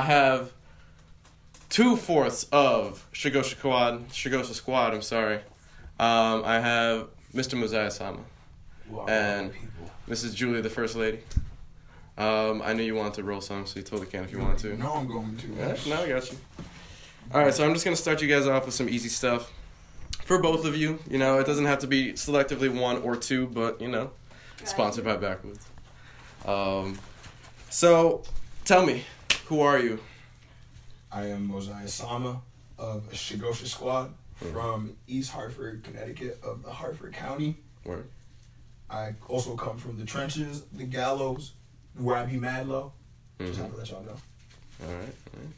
I have two fourths of Shigosha Squad. Shigosha Squad. I'm sorry. Um, I have Mr. Mosiah Sama. Wow, And- Mrs. This is Julie, the first lady. Um, I knew you wanted to roll some, so you totally can if you want to. No, I'm going to. Yeah, no, I got you. All right, so I'm just gonna start you guys off with some easy stuff for both of you. You know, it doesn't have to be selectively one or two, but you know, sponsored by Backwoods. Um, so tell me, who are you? I am Mosiah Sama of Shigosha Squad Mhm. from East Hartford, Connecticut, of the Hartford County. Word. I also come from the trenches, the gallows, where I be mad low. Just Mhm. have to let y'all know. All right. all right.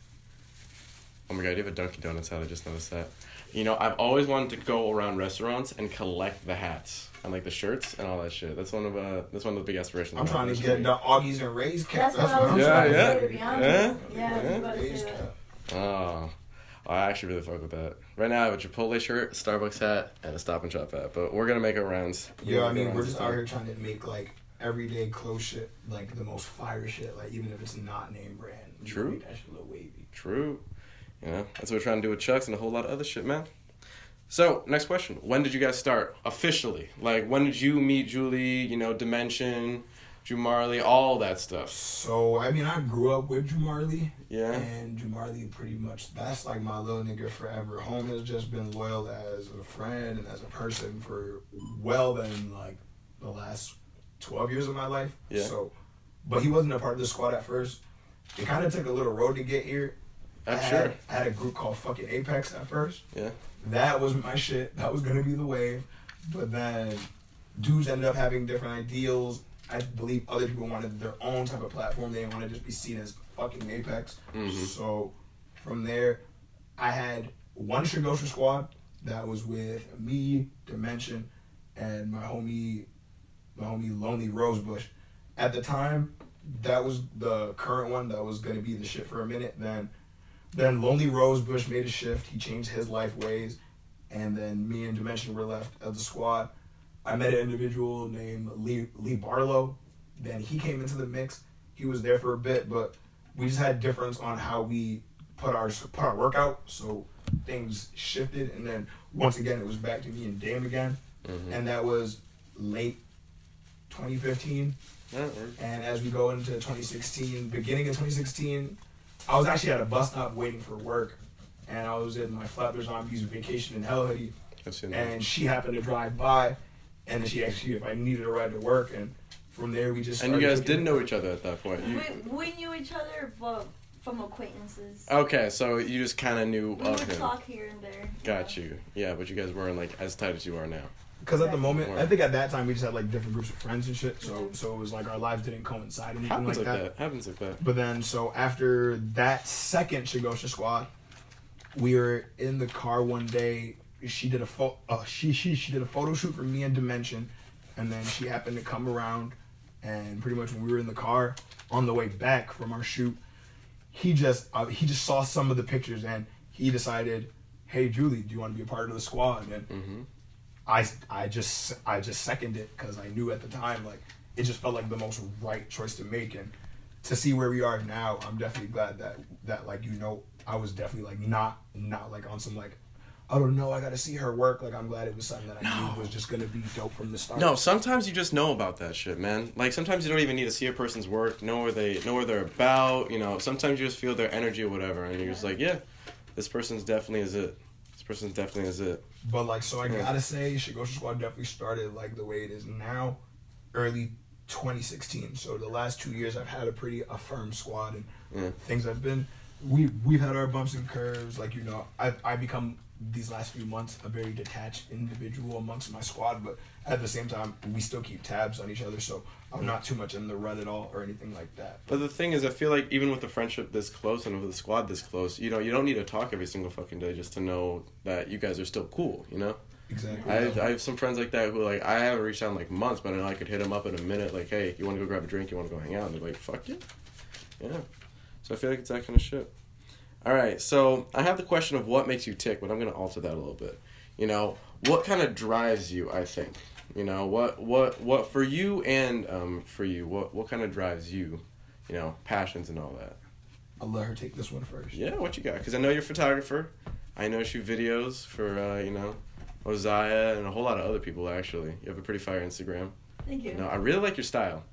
Oh my god, you have a Dunkin' Donuts hat. I just noticed that. You know, I've always wanted to go around restaurants and collect the hats and like the shirts and all that shit. That's one of uh, that's one of the big aspirations. I'm trying to get the Augies and Rays cap. That's what I was Yeah, trying to yeah. say, to be honest. Yeah. Yeah, Yeah. Rays cap. Oh, I actually really fuck with that. Right now, I have a Chipotle shirt, Starbucks hat, and a Stop and Shop hat. But we're gonna make our rounds. Yeah, I mean, we're just out here trying to make like everyday clothes shit, like the most fire shit, like even if it's not name brand. True. Make that shit a little wavy. True. You know, that's what we're trying to do with Chucks and a whole lot of other shit, man. So, next question. When did you guys start officially? Like, when did you meet Julie, you know, Dimension, Jumarley, all that stuff? So I mean, I grew up with Jumarley, Yeah? and Jumarley pretty much that's like my little nigga forever. Home has just been loyal as a friend and as a person for well than like the last twelve years of my life. Yeah. So, but he wasn't a part of the squad at first. It kind of took a little road to get here. I I'm had, sure. I had a group called fucking Apex at first. Yeah. That was my shit. That was gonna be the wave. But then dudes ended up having different ideals. I believe other people wanted their own type of platform. They didn't want to just be seen as fucking Apex. Mhm. So from there, I had one Shigosha squad that was with me, Dimension, and my homie, my homie Lonely Rosebush. At the time, that was the current one that was gonna be the shit for a minute. Then, then Lonely Rosebush made a shift. He changed his life ways, and then me and Dimension were left as the squad. I met an individual named Lee Lee Barlow. Then he came into the mix. He was there for a bit, but we just had difference on how we put our put our workout. So things shifted, and then once again it was back to me and Dame again, Mhm. and that was late 2015. Yeah, word. And as we go into 2016, beginning of 2016, I was actually at a bus stop waiting for work, and I was in my Flappers Zombies vacation in Hell Hoodie, I've seen that. and she happened to drive by, and then she asked me if I needed a ride to work, and from there we just And you guys didn't know each other at that point. You, We, we knew each other, but from acquaintances. okay, so you just kind of knew we of would him. talk here and there. Got you. Yeah, but you guys weren't like as tight as you are now. Because at the moment, I think at that time we just had like different groups of friends and shit. So Mhm. so it was like our lives didn't coincide anything Happens like like that. that. Happens like that. But then so after that second Shigosha squad, we were in the car one day. She did a photo. Uh, she she she did a photo shoot for me and Dimension, and then she happened to come around, and pretty much when we were in the car on the way back from our shoot, he just uh, he just saw some of the pictures and he decided, hey Julie, do you want to be a part of the squad? And Mm-hmm. I, I just I just seconded it because I knew at the time like it just felt like the most right choice to make and to see where we are now I'm definitely glad that that like you know I was definitely like not not like on some like I don't know I got to see her work like I'm glad it was something that I knew was just gonna be dope from the start. No, sometimes you just know about that shit, man. Like sometimes you don't even need to see a person's work, know where they know where they're about. You know, sometimes you just feel their energy or whatever, and you're just like, yeah, this person's definitely is it. This person's definitely is it. But like, so I Yeah. gotta say, Shigosha Squad definitely started like the way it is now, early 2016. So the last two years, I've had a pretty a firm squad and Yeah. things have been. We we've had our bumps and curves. Like you know, I I become these last few months a very detached individual amongst my squad, but at the same time, we still keep tabs on each other. So I'm not too much in the rut at all or anything like that. But the thing is, I feel like even with the friendship this close and with the squad this close, you know, you don't need to talk every single fucking day just to know that you guys are still cool. You know, Exactly. I I have some friends like that who like I haven't reached out in like months, but I know I could hit them up in a minute. Like, hey, you want to go grab a drink? You want to go hang out? And they're like, fuck yeah, yeah. So I feel like it's that kind of shit. All right, so I have the question of what makes you tick, but I'm gonna alter that a little bit. You know, what kind of drives you? I think. You know, what what what for you and um for you, what what kind of drives you? you know, passions and all that. I'll let her take this one first. Yeah, what you got? Because I know you're a photographer. I know you shoot videos for, uh, you know, Ozaya and a whole lot of other people, actually. You have a pretty fire Instagram. Thank you. No, I really like your style.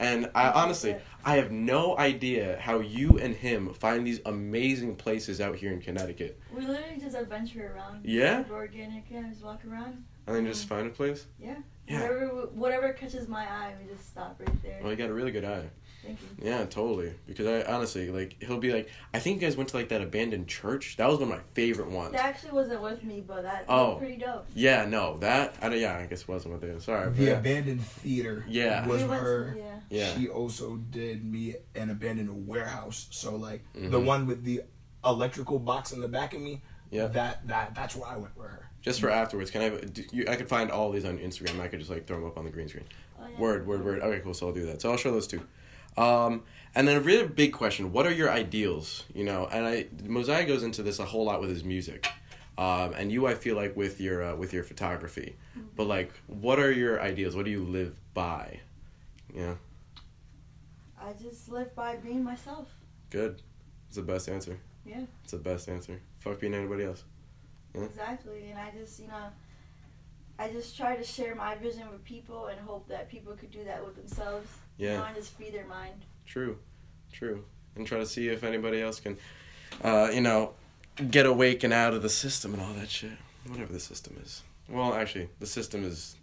And I honestly, I have no idea how you and him find these amazing places out here in Connecticut. We literally just adventure around. Yeah? We're organic, yeah. Just walk around. And then just mm. find a place. Yeah. Yeah. Whatever, whatever catches my eye, we just stop right there. Well, you got a really good eye. Thank you. Yeah, totally. Because I honestly, like, he'll be like, I think you guys went to, like, that abandoned church. That was one of my favorite ones. That actually wasn't with me, but that Oh. looked pretty dope. Yeah, no, that, I don't, yeah, I guess it wasn't with it. Sorry. The yeah. abandoned theater Yeah. was We went- her. Yeah. Yeah. She also did me an abandoned warehouse. So like the Mhm. one with the electrical box in the back of me. Yeah. That that that's where I went with her. Just for afterwards, can I have, do you, I could find all these on Instagram. I could just, like, throw them up on the green screen. Oh, yeah. Word, word, word. Okay, cool. So I'll do that. So I'll show those two. Um, and then a really big question: What are your ideals? You know, and I Mosiah goes into this a whole lot with his music, um, and you, I feel like with your uh, with your photography. But like, what are your ideals? What do you live by? Yeah, I just live by being myself. good. It's the best answer. Yeah. It's the best answer. Fuck being anybody else. Yeah. Exactly. And I just, you know, I just try to share my vision with people and hope that people could do that with themselves. You know, Yeah, and just free their mind. true, true. And try to see if anybody else can, uh, you know, get awake and out of the system and all that shit. Whatever the system is. Well, actually, the system is.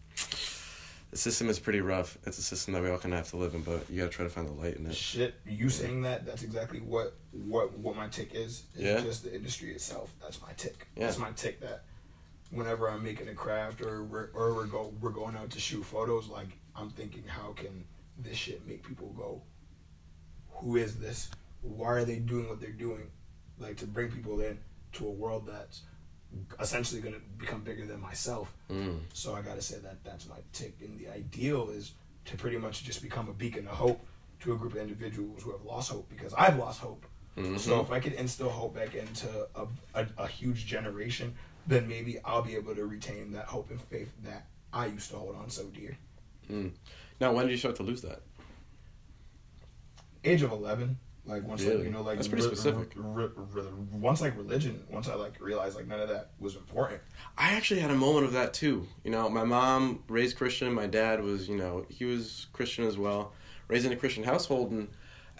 The system is pretty rough. It's a system that we all kind of have to live in, but you gotta try to find the light in it. Shit, you saying that? That's exactly what what what my tick is. It's Yeah. Just the industry itself. That's my tick. Yeah. That's my tick. That whenever I'm making a craft or we're, or we're go we're going out to shoot photos, like I'm thinking, how can this shit make people go? Who is this? Why are they doing what they're doing? Like to bring people in to a world that's essentially going to become bigger than myself. Mm. So I gotta say that that's my tick. And the ideal is to pretty much just become a beacon of hope to a group of individuals who have lost hope because I've lost hope. Mhm. So if I could instill hope back into a, a, a huge generation, then maybe I'll be able to retain that hope and faith that I used to hold on so dear. Mm. Now, when did you start to lose that? Age of eleven, like once like you know like That's pretty re- specific. re- re- once like religion, once I like realized like none of that was important. I actually had a moment of that too. You know, my mom raised Christian. My dad was, you know, he was Christian as well. Raised in a Christian household, and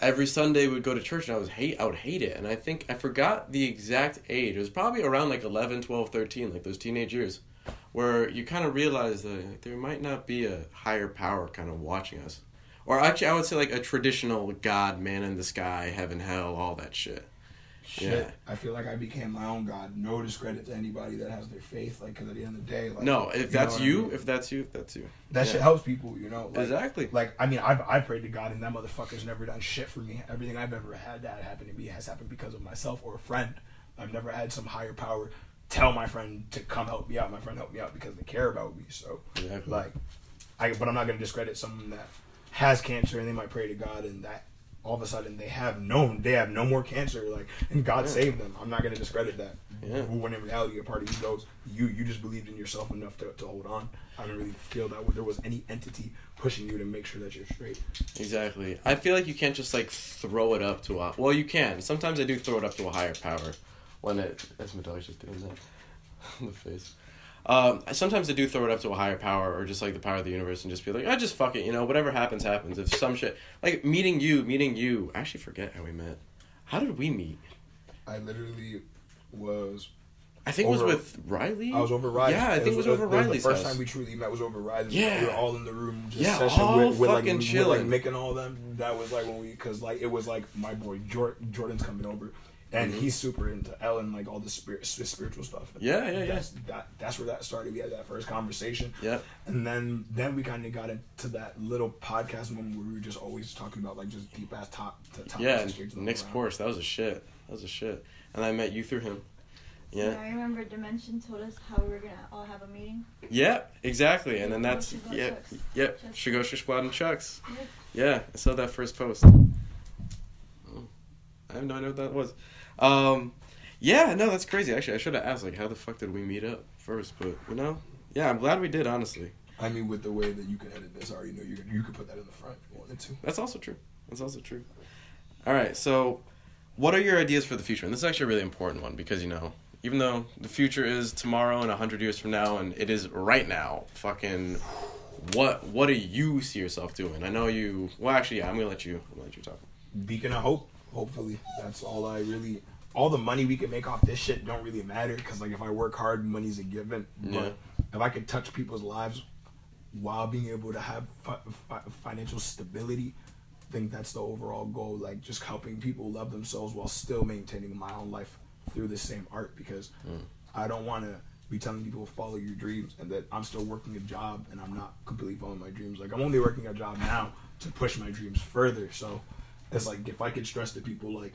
every Sunday we'd go to church, and I was hate. I would hate it, and I think I forgot the exact age. It was probably around like 11, 12, 13, like those teenage years, where you kind of realize that like, there might not be a higher power kind of watching us, or actually, I would say like a traditional God, man in the sky, heaven, hell, all that shit. Shit, Yeah. I feel like I became my own god. No discredit to anybody that has their faith, like because at the end of the day, like no, if know that's what I you, mean? if that's you, if that's you. that yeah. shit helps people, you know. Like, Exactly. Like I mean, I've I prayed to God, and that motherfucker's never done shit for me. Everything I've ever had that happen to me has happened because of myself or a friend. I've never had some higher power tell my friend to come help me out. My friend helped me out because they care about me. So Exactly. like, I but I'm not gonna discredit someone that has cancer and they might pray to God and that all of a sudden they have no they have no more cancer like and God Yeah. saved them. I'm not gonna discredit that. Yeah. When in reality, a part of you goes, you you just believed in yourself enough to, to hold on. I don't really feel that there was any entity pushing you to make sure that you're straight. Exactly. I feel like you can't just like throw it up to a. Well, you can. Sometimes I do throw it up to a higher power when it. That's my dog's just doing that. In the face. Um, sometimes I do throw it up to a higher power or just like the power of the universe and just be like, I just fuck it, you know, whatever happens, happens. If some shit. Like meeting you, meeting you. I actually forget how we met. How did we meet? I literally was I think it was with Riley. I was over Riley. Yeah, I think it was, over Riley's The first house. time we truly met was over Riley. Yeah. we were all in the room, just Yeah, session all with, with like, fucking with, like chilling. Mick and all them. That was like when we, cause like it was like my boy Jor- Jordan's coming over, and Mhm. he's super into Ellen, like all the spirit, spiritual stuff. Yeah, yeah, yeah. That's, that, that's where that started. We had that first conversation, Yeah, and then then we kind of got into that little podcast moment where we were just always talking about like just deep ass top to top. Yeah, straight to Nick's ground. Porsche. That was a shit. That was a shit. And I met you through him. Yeah. I remember Dimension told us how we were gonna all have a meeting. Yeah, exactly. And then that's yeah, Chucks. yeah. Chucks. Shigosha Squad and Chucks. Yeah. Yeah, I saw that first post. Oh, I have no idea what that was. Um, yeah, no, that's crazy. Actually, I should have asked like, how the fuck did we meet up first? But you know, yeah, I'm glad we did. Honestly, I mean, with the way that you can edit this, I already know you can, you could put that in the front if you wanted to. that's also true. That's also true. All right, so what are your ideas for the future? And this is actually a really important one because you know, even though the future is tomorrow and hundred years from now, and it is right now, fucking, what what do you see yourself doing? I know you. Well, actually, yeah, I'm gonna let you I'm gonna let you talk. Beacon of hope. Hopefully, that's all I really. All the money we can make off this shit don't really matter because like if I work hard, money's a given. But if I could touch people's lives while being able to have fi- fi- financial stability, I think that's the overall goal. Like just helping people love themselves while still maintaining my own life through the same art because mm. I don't want to be telling people follow your dreams and that I'm still working a job and I'm not completely following my dreams. Like I'm only working a job now to push my dreams further. So it's like if I could stress to people like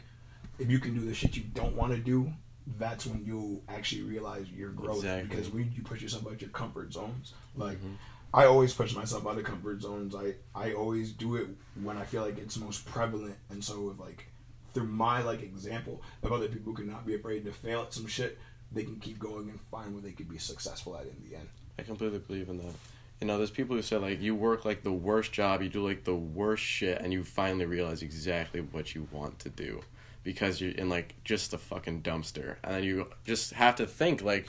if you can do the shit you don't want to do, that's when you'll actually realize your growth. Exactly. Because when you push yourself out of your comfort zones, like mm-hmm. I always push myself out of comfort zones. I I always do it when I feel like it's most prevalent. And so if like through my like example, if other people could not be afraid to fail at some shit, they can keep going and find where they could be successful at in the end. I completely believe in that. You know, there's people who say like you work like the worst job, you do like the worst shit, and you finally realize exactly what you want to do because you're in like just a fucking dumpster, and then you just have to think like,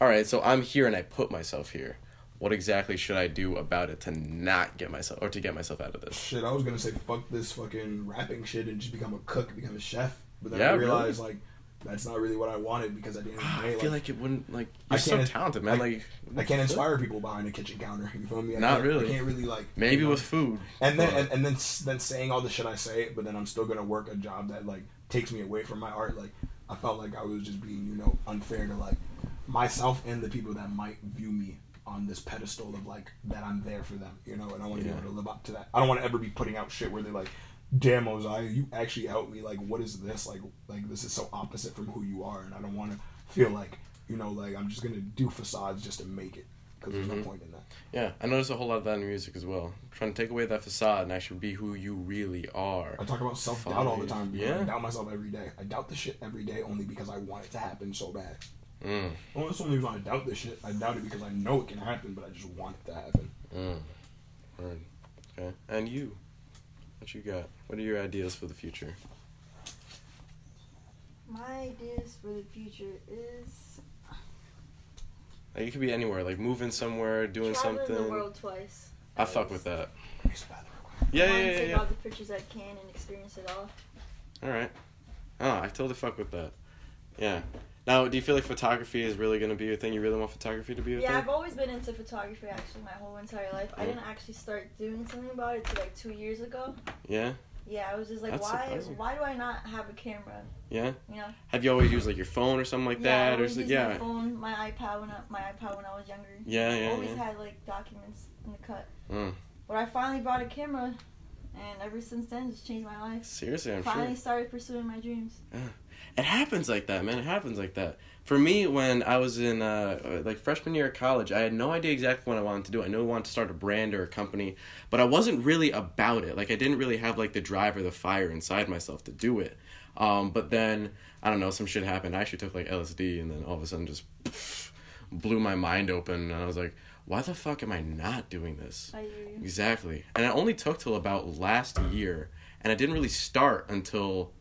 all right, so I'm here and I put myself here. What exactly should I do about it to not get myself or to get myself out of this? Shit, I was gonna say fuck this fucking rapping shit and just become a cook, become a chef. But then Yeah, I really? realized like that's not really what I wanted because at the end of the I day, ah, feel like, like it wouldn't like I you're so can't- talented, man. I- like I can't inspire people behind a kitchen counter. You feel me? I Not can't- really. I can't really like Maybe you know, with food. and then and, and then then saying all the shit I say, but then I'm still gonna work a job that like takes me away from my art. Like I felt like I was just being you know unfair to like myself and the people that might view me on this pedestal of like that I'm there for them, you know, and I want to Yeah. be able to live up to that. I don't want to ever be putting out shit where they're like, "Damn, Mosiah, you actually helped me. Like, what is this? Like, like this is so opposite from who you are, and I don't want to feel like you know, like I'm just gonna do facades just to make it because there's Mhm. no point in that. Yeah, I notice a whole lot of that in music as well. Trying to take away that facade and actually be who you really are. I talk about self doubt all the time. bro. Yeah. I doubt myself every day. I doubt the shit every day only because I want it to happen so bad. Mm, Well, that's the only reason I doubt this shit. I doubt it because I know it can happen, but I just want it to happen. mm. Word. Okay. And you? What you got? What are your ideas for the future? My ideas for the future is Like, it could be anywhere. Like moving somewhere, doing traveling something. the world twice. I fuck with that. Yeah, Yeah, I yeah, yeah, take yeah. all the pictures I can and experience it all. All right. Oh, I totally fuck with that. Yeah. Now, do you feel like photography is really gonna be a thing? You really want photography to be a Yeah, thing? Yeah, I've always been into photography actually my whole entire life. I didn't actually start doing something about it till like two years ago. Yeah. Yeah, I was just like, That's why? surprising. Why do I not have a camera? Yeah. You know? Have you always used like your phone or something like yeah, I that, or always is it, used yeah? my phone, my iPad when I, my iPad when I was younger. Yeah, I yeah, always yeah. had like documents in the cut. Mm. But I finally bought a camera, and ever since then, it's changed my life. Seriously, I'm finally sure. started pursuing my dreams. It happens like that, man. It happens like that. For me, when I was in uh, like freshman year of college, I had no idea exactly what I wanted to do. I knew I wanted to start a brand or a company, but I wasn't really about it. Like I didn't really have like the drive or the fire inside myself to do it. Um, but then I don't know, some shit happened. I actually took like LSD, and then all of a sudden just blew my mind open, and I was like, why the fuck am I not doing this? I. Exactly. And it only took till about last year, and I didn't really start until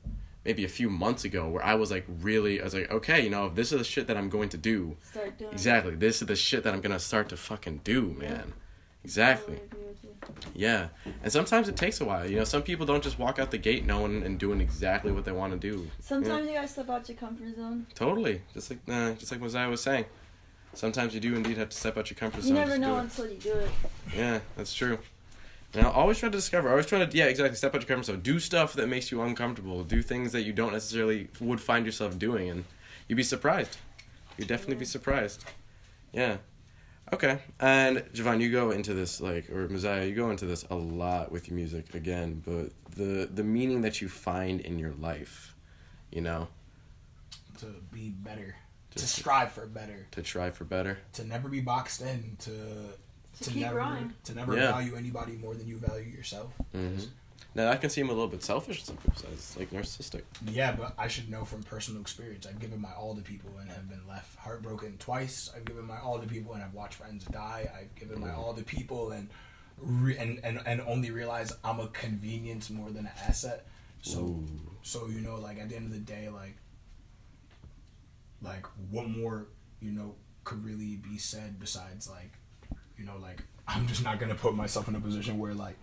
maybe a few months ago, where I was like, really, I was like, okay, you know, if this is the shit that I'm going to do, Start doing. it. exactly, this is the shit that I'm gonna start to fucking do, man. Exactly. Agree with you. Yeah. And sometimes it takes a while. You know, some people don't just walk out the gate knowing and doing exactly what they want to do. Sometimes you gotta step out your comfort zone. Totally. Just like uh, just like Mosiah was saying. Sometimes you do indeed have to step out your comfort You zone. You never know it. until you do it. Yeah, that's true. Now, always try to discover. Always try to, yeah, exactly. Step out your comfort zone. Do stuff that makes you uncomfortable. Do things that you don't necessarily would find yourself doing, and you'd be surprised. You'd definitely be surprised. Yeah. Okay. And Javon, you go into this like, or Mosiah, you go into this a lot with your music again, but the the meaning that you find in your life, you know, To be better, to strive for better, to try for better. to never be boxed in, to To keep never growing. to never Yeah. value anybody more than you value yourself. hmm Now that can seem a little bit selfish in some people's eyes. Like narcissistic. Yeah, but I should know from personal experience. I've given my all to people and have been left heartbroken twice. I've given my all to people and I've watched friends die. I've given my all to people and re- and, and and only realize I'm a convenience more than an asset. So Ooh. so you know, like at the end of the day, like like what more, you know, could really be said besides like, you know, like I'm just not gonna put myself in a position where like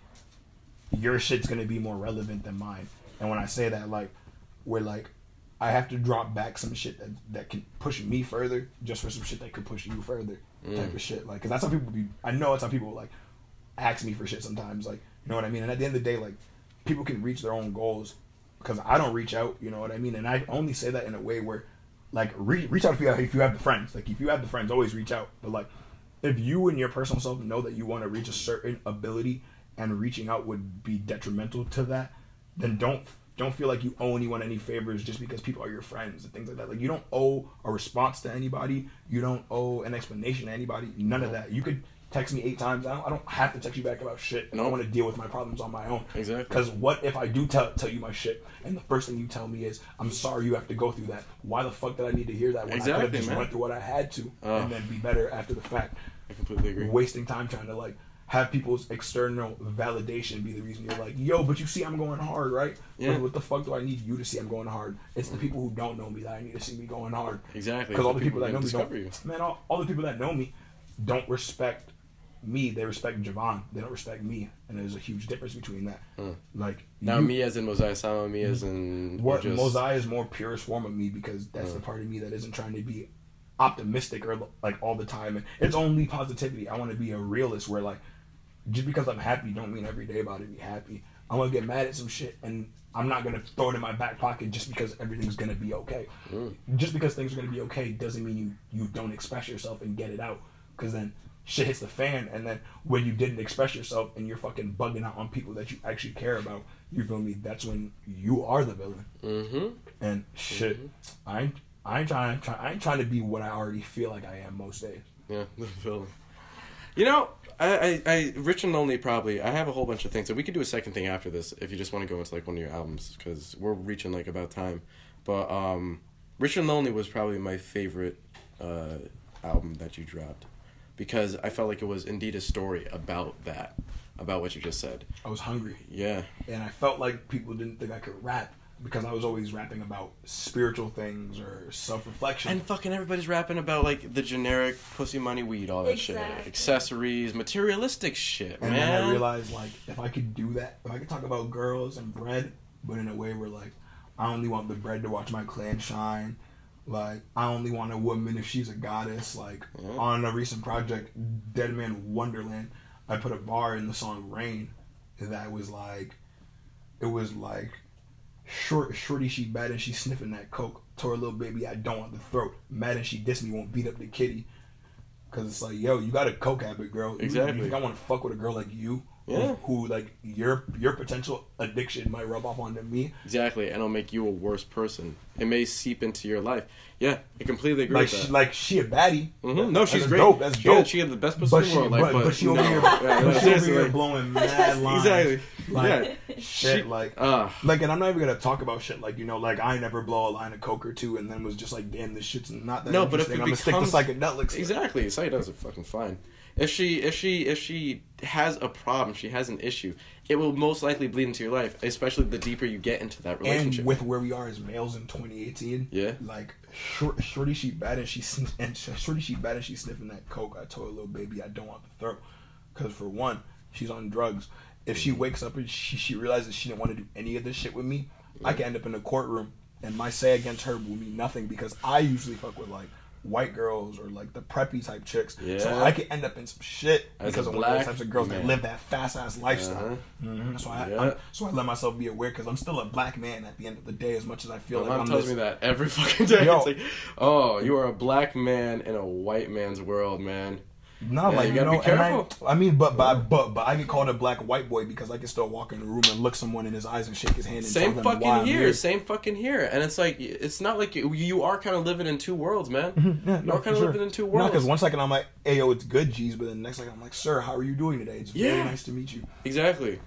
your shit's gonna be more relevant than mine. And when I say that, like, where like I have to drop back some shit that that can push me further, just for some shit that could push you further, type Mm. of shit. Like, cause that's how people be. I know that's how people like ask me for shit sometimes. Like, you know what I mean? And at the end of the day, like, people can reach their own goals because I don't reach out. You know what I mean? And I only say that in a way where, like, reach reach out if you have, if you have the friends. Like, if you have the friends, always reach out. But like, if you and your personal self know that you want to reach a certain ability and reaching out would be detrimental to that, then don't don't feel like you owe anyone any favors just because people are your friends and things like that. Like you don't owe a response to anybody. You don't owe an explanation to anybody. None of that. You could text me eight times. I don't, I don't have to text you back about shit. And I Nope. want to deal with my problems on my own. Exactly. Because what if I do tell tell you my shit and the first thing you tell me is I'm sorry you have to go through that. Why the fuck did I need to hear that when I could have just man. went through what I had to Oh. and then be better after the fact? I completely agree. wasting time trying to like have people's external validation be the reason you're like, yo, but you see I'm going hard, right? Yeah. What, what the fuck do I need you to see I'm going hard? It's the people who don't know me that I need to see me going hard. Exactly. Because all the people that know me don't, you. man, all, all the people that know me don't respect me. They respect Javon. They don't respect me, and there's a huge difference between that. Hmm. Like Now you- me as in Mosiah Sama, me as in what just, Mosiah is more purest form of me because that's the Mm. part of me that isn't trying to be optimistic or like all the time. And it's only positivity. I want to be a realist where like just because I'm happy don't mean every day about to be happy. I'm gonna get mad at some shit and I'm not gonna throw it in my back pocket just because everything's gonna be okay. Mm. Just because things are gonna be okay doesn't mean you you don't express yourself and get it out. Because then shit hits the fan, and then when you didn't express yourself and you're fucking bugging out on people that you actually care about, you feel me? That's when you are the villain. Mm-hmm. And shit, I ain't I ain't trying try, I ain't trying to be what I already feel like I am most days. Yeah, the. You know, I, I, I, Rich and Lonely probably. I have a whole bunch of things, and we could do a second thing after this if you just want to go into like one of your albums because we're reaching like about time. But um, Rich and Lonely was probably my favorite uh, album that you dropped because I felt like it was indeed a story about that, about what you just said. I was hungry, Yeah, and I felt like people didn't think I could rap because I was always rapping about spiritual things or self reflection. and fucking everybody's rapping about like the generic pussy money weed, all that shit, accessories, materialistic shit, And man. then I realized, like, if I could do that, if I could talk about girls and bread, but in a way where, like, I only want the bread to watch my clan shine. Like, I only want a woman if she's a goddess. Like, Yeah. on a recent project, Dead Man Wonderland, I put a bar in the song Rain that was like, it was like, short, shorty, she bad and she sniffing that coke. Told her little baby, I don't want the throat. Mad and she diss me, won't beat up the kitty. Cause it's like, yo, you got a coke habit, girl. Exactly. You, think I want to fuck with a girl like you? Yeah. Who, who, like your your potential addiction might rub off onto me. Exactly, and it'll make you a worse person. It may seep into your life. Yeah, I completely agree Like she, like she a baddie. Mhm. No, she's That's great. Dope. That's she, dope. She had the best pussy but in the world. Like, but, but, she over no. here, Yeah, but she over here blowing mad lines. Exactly. Like, yeah. shit, She- like, Uh, like, and I'm not even gonna talk about shit like you know, like I never blow a line of coke or two, and then was just like, damn, this shit's not that. No, but if it I'm gonna stick to becomes- psychedelics. exactly. Psychedelics are fucking fine. If she, if she, if she has a problem, she has an issue. It will most likely bleed into your life, especially the deeper you get into that relationship. And with where we are as males in 2018, Yeah. like short, shorty, she bad and she and sh- shorty, she bad and she sniffing that coke. I told her little baby, I don't want the throat, because for one, she's on drugs. If she wakes up and she she realizes she didn't want to do any of this shit with me, I could end up in a courtroom and my say against her will mean nothing because I usually fuck with like white girls or like the preppy type chicks. Yeah. So I could end up in some shit As because of one of those types of girls that live that fast ass lifestyle. Uh-huh. hmm So I, Yeah. So I let myself be aware because I'm still a black man at the end of the day. As much as I feel My like mom I'm tells this, me that every fucking day. Yo. It's like, oh, you are a black man in a white man's world, man. No, Yeah, like you you, know, be and I. I mean, but but but but I get called a black white boy because I can still walk in the room and look someone in his eyes and shake his hand and Same tell them why fucking here, same fucking here, and it's like it's not like you, you are kind of living in two worlds, man. Mm-hmm. Yeah, You're kind of living in two No, worlds. because one second I'm like, "Hey, yo, it's good, G's," but then the next second I'm like, "Sir, how are you doing today? It's very nice to meet you." Exactly.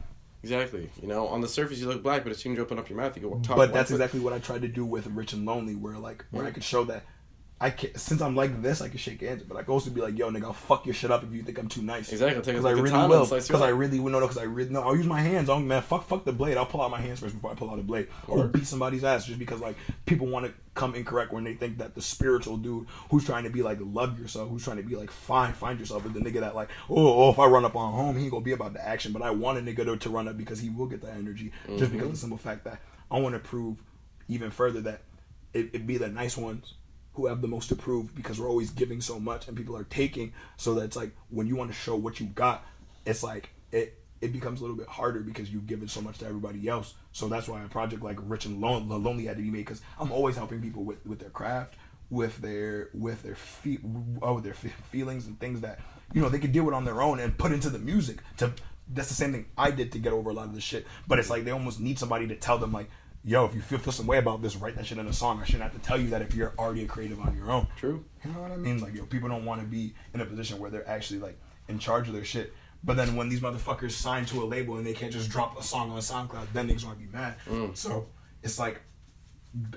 Exactly. You know, on the surface you look black, but as soon as you open up your mouth, you go talk. but that's white. exactly what I tried to do with Rich and Lonely, where like where I mm. could show that I can since I'm like this, I can shake hands, but I can also be like, "Yo, nigga, I'll fuck your shit up if you think I'm too nice." Exactly, because I really will. Because I really will. No, because I really no. I'll use my hands. Oh man, fuck, fuck the blade. I'll pull out my hands first before I pull out a blade, or beat somebody's ass just because like people want to come incorrect when they think that the spiritual dude who's trying to be like love yourself, who's trying to be like fine, find yourself, is the nigga that like oh, oh if I run up on home, he ain't gonna be about the action, but I want a nigga to, to run up because he will get that energy just because of the simple fact that I want to prove even further that it, it be the nice ones who have the most to prove because we're always giving so much and people are taking. So that it's like when you want to show what you got it's like it it becomes a little bit harder because you've given so much to everybody else. So that's why a project like rich and Lon- lonely had to be made because i'm always helping people with with their craft with their with their fe- oh, their fe- feelings and things that you know they could deal with on their own and put into the music to that's the same thing i did to get over a lot of this shit. But it's like they almost need somebody to tell them like yo, if you feel, feel some way about this, write that shit in a song. I shouldn't have to tell you that if you're already a creative on your own. True. You know what I mean? Like, yo, people don't want to be in a position where they're actually like in charge of their shit. But then when these motherfuckers sign to a label and they can't just drop a song on SoundCloud, then niggas want to be mad. Mm. So it's like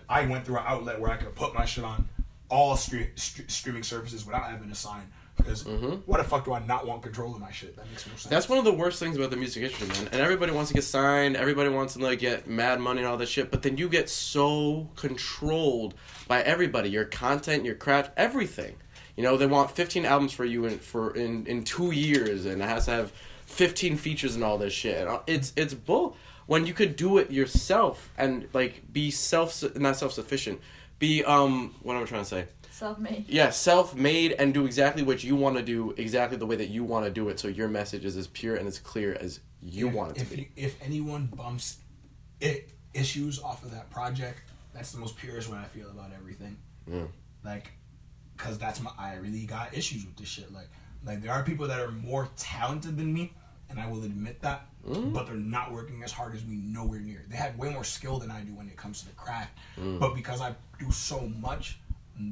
I went through an outlet where I could put my shit on all st- streaming services without having to sign. Because what the fuck do I not want control of my shit? That makes no sense. That's one of the worst things about the music industry, man. And everybody wants to get signed. Everybody wants to like get mad money and all that shit. But then you get so controlled by everybody. Your content, your craft, everything. You know, they want 15 albums for you in for in in two years, and it has to have 15 features and all this shit. Uh, it's it's bull. When you could do it yourself and like be self not self sufficient, be um what am I trying to say? Self-made. Yeah, self-made and do exactly what you want to do, exactly the way that you want to do it, so your message is as pure and as clear as you if, want it to if be. You, if anyone bumps it, issues off of that project, that's the most purest way I feel about everything. Yeah. Like, cause that's my I really got issues with this shit. Like, like there are people that are more talented than me, and I will admit that. Mm. But they're not working as hard as me nowhere near. They have way more skill than I do when it comes to the craft. Mm. But because I do so much,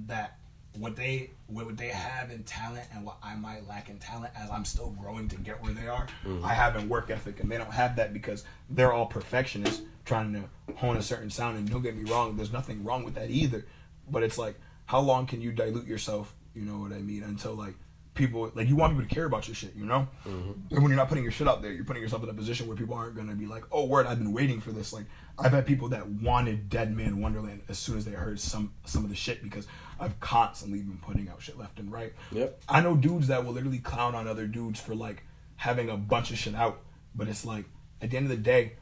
that what they what they have in talent and what I might lack in talent as I'm still growing to get where they are, Mm-hmm. I have in work ethic and they don't have that because they're all perfectionists trying to hone a certain sound and don't get me wrong, there's nothing wrong with that either. But it's like how long can you dilute yourself, you know what I mean, until like people like you want people to care about your shit, you know? Mm-hmm. And when you're not putting your shit out there, you're putting yourself in a position where people aren't gonna be like, Oh word, I've been waiting for this. Like I've had people that wanted Dead Man Wonderland as soon as they heard some some of the shit because I've constantly been putting out shit left and right. Yep. I know dudes that will literally clown on other dudes for like having a bunch of shit out, but it's like at the end of the day,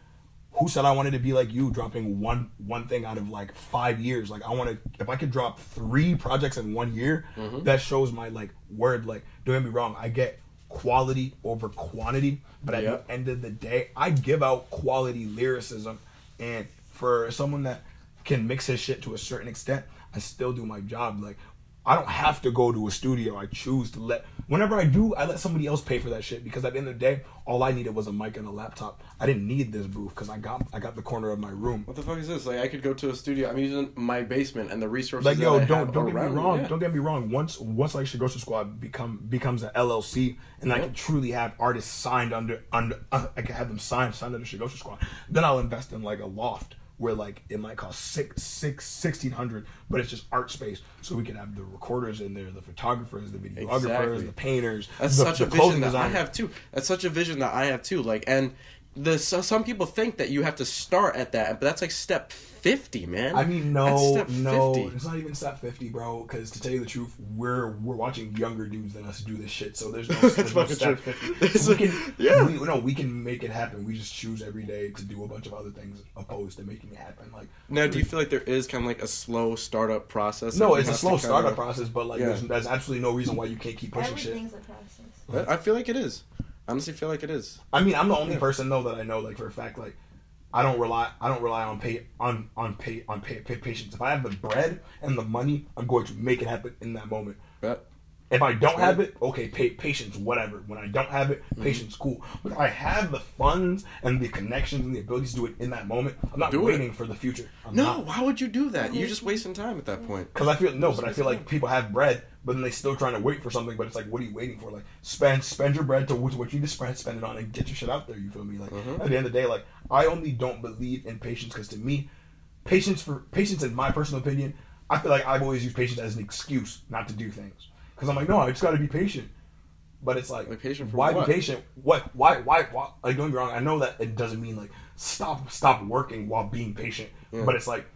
who said I wanted to be like you, dropping one one thing out of like five years? Like I want to, if I could drop three projects in one year, mm-hmm. that shows my like word. Like don't get me wrong, I get quality over quantity, but at Yep. the end of the day, I give out quality lyricism, and for someone that can mix his shit to a certain extent, I still do my job. Like I don't have to go to a studio. I choose to let. Whenever I do, I let somebody else pay for that shit because at the end of the day, all I needed was a mic and a laptop. I didn't need this booth because I got I got the corner of my room. What the fuck is this? Like I could go to a studio. I'm using my basement and the resources. Like that yo, I don't have don't get me wrong. yeah. Don't get me wrong. Once once like Shigosha Squad become becomes an LLC and I can truly have artists signed under under uh, I can have them signed signed under Shigosha Squad. Then I'll invest in like a loft where like it might cost six six sixteen hundred, but it's just art space. So we can have the recorders in there, the photographers, the videographers, Exactly. the painters. That's the, such the a vision that I have too. That's such a vision that I have too. Like, and the so, some people think that you have to start at that, but that's like step fifty, man. I mean, no, step no, 50. it's not even step fifty, bro. Because to tell you the truth, we're we're watching younger dudes than us do this shit. So there's no, there's no step true. fifty. We can, yeah. we, no, we can make it happen. We just choose every day to do a bunch of other things opposed to making it happen. Like Now, do you feel like there is kind of like a slow startup process? no, it's a slow kinda- startup process, but like Yeah. there's, there's absolutely no reason why you can't keep pushing shit. Everything's a process. I I feel like it is. I honestly feel like it is. I mean, I'm the only Yeah. person though that I know, like for a fact, like I don't rely, I don't rely on pay, on on pay, on pay, pay patience. If I have the bread and the money, I'm going to make it happen in that moment. But If I don't have it, okay, pay, patience, whatever. When I don't have it, Mm-hmm. patience, cool. But if I have the funds and the connections and the abilities to do it in that moment, I'm not Do it. waiting for the future. I'm no, why would you do that? You're just wasting time at that point. Because I feel no, but I feel like people have bread, but then they still trying to wait for something. But it's like, what are you waiting for? Like, spend spend your bread to what you need to spend, spend it on, and get your shit out there. You feel me? Like Mhm. at the end of the day, like I only don't believe in patience because to me, patience for patience, in my personal opinion, I feel like I've always used patience as an excuse not to do things because I'm like, no, I just got to be patient. But it's like, Like patient for why what? be patient? What? Why? Why? Why? Like, don't get me wrong. I know that it doesn't mean like stop stop working while being patient. Yeah. But it's like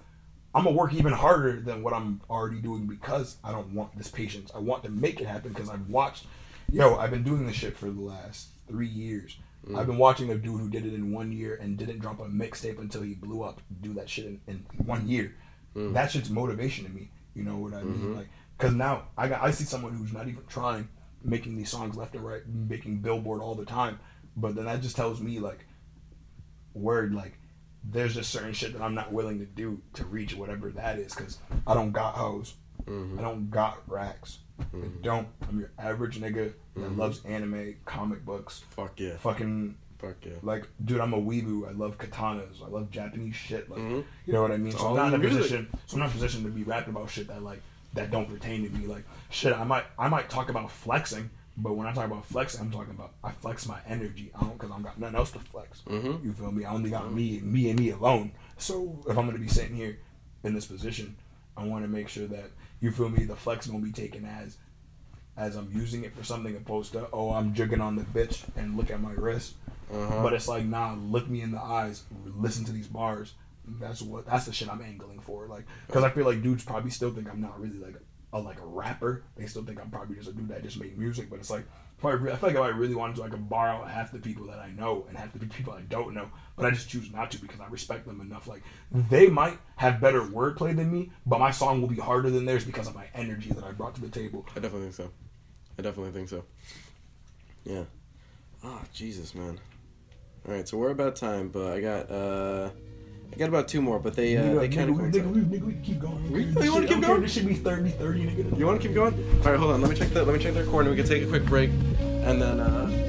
I'm gonna work even harder than what I'm already doing because I don't want this patience. I want to make it happen because I've watched. Yo, I've been doing this shit for the last three years. Mm. I've been watching a dude who did it in one year and didn't drop a mixtape until he blew up. Do that shit in, in one year. Mm. That shit's motivation to me. You know what I mean? Mhm. Like, cause now I got I see someone who's not even trying, making these songs left and right, making Billboard all the time. But then that just tells me like, word like, there's just certain shit that I'm not willing to do to reach whatever that is. Cause I don't got hoes. Mhm. I don't got racks. I Mhm. don't. I'm your average nigga that Mhm. loves anime, comic books, Fuck yeah. fucking Fuck yeah. like, dude. I'm a weeboo. I love katanas. I love Japanese shit. Like, Mhm. you know what I mean? So I'm not in a music. position. So I'm not in a position to be rapping about shit that like that don't pertain to me. Like, shit. I might I might talk about flexing, but when I talk about flexing, I'm talking about I flex my energy. I don't because I'm got nothing else to flex. Mhm. You feel me? I only got me, me and me alone. So if I'm gonna be sitting here in this position, I want to make sure that you feel me. The flex gonna be taken as as I'm using it for something opposed to oh I'm jigging on the bitch and look at my wrist. Uh-huh. But it's like nah, look me in the eyes, listen to these bars. That's what that's the shit I'm angling for. Like because I feel like dudes probably still think I'm not really like a like a rapper. They still think I'm probably just a dude that just make music. But it's like probably I feel like if I really wanted to, I could out half the people that I know and half the people I don't know. But I just choose not to because I respect them enough. Like they might have better wordplay than me, but my song will be harder than theirs because of my energy that I brought to the table. I definitely think so. I definitely think so. Yeah. Oh, Jesus, man. All right, so we're about time, but I got uh, got about two more, but they uh, nigga, they kind of nigga, nigga, we, nigga, we keep going. This You wanna keep okay, going? This should be 30, 30, nigga. You want to keep going? All right, hold on. Let me check the let me check the recording. We can take a quick break, and then uh,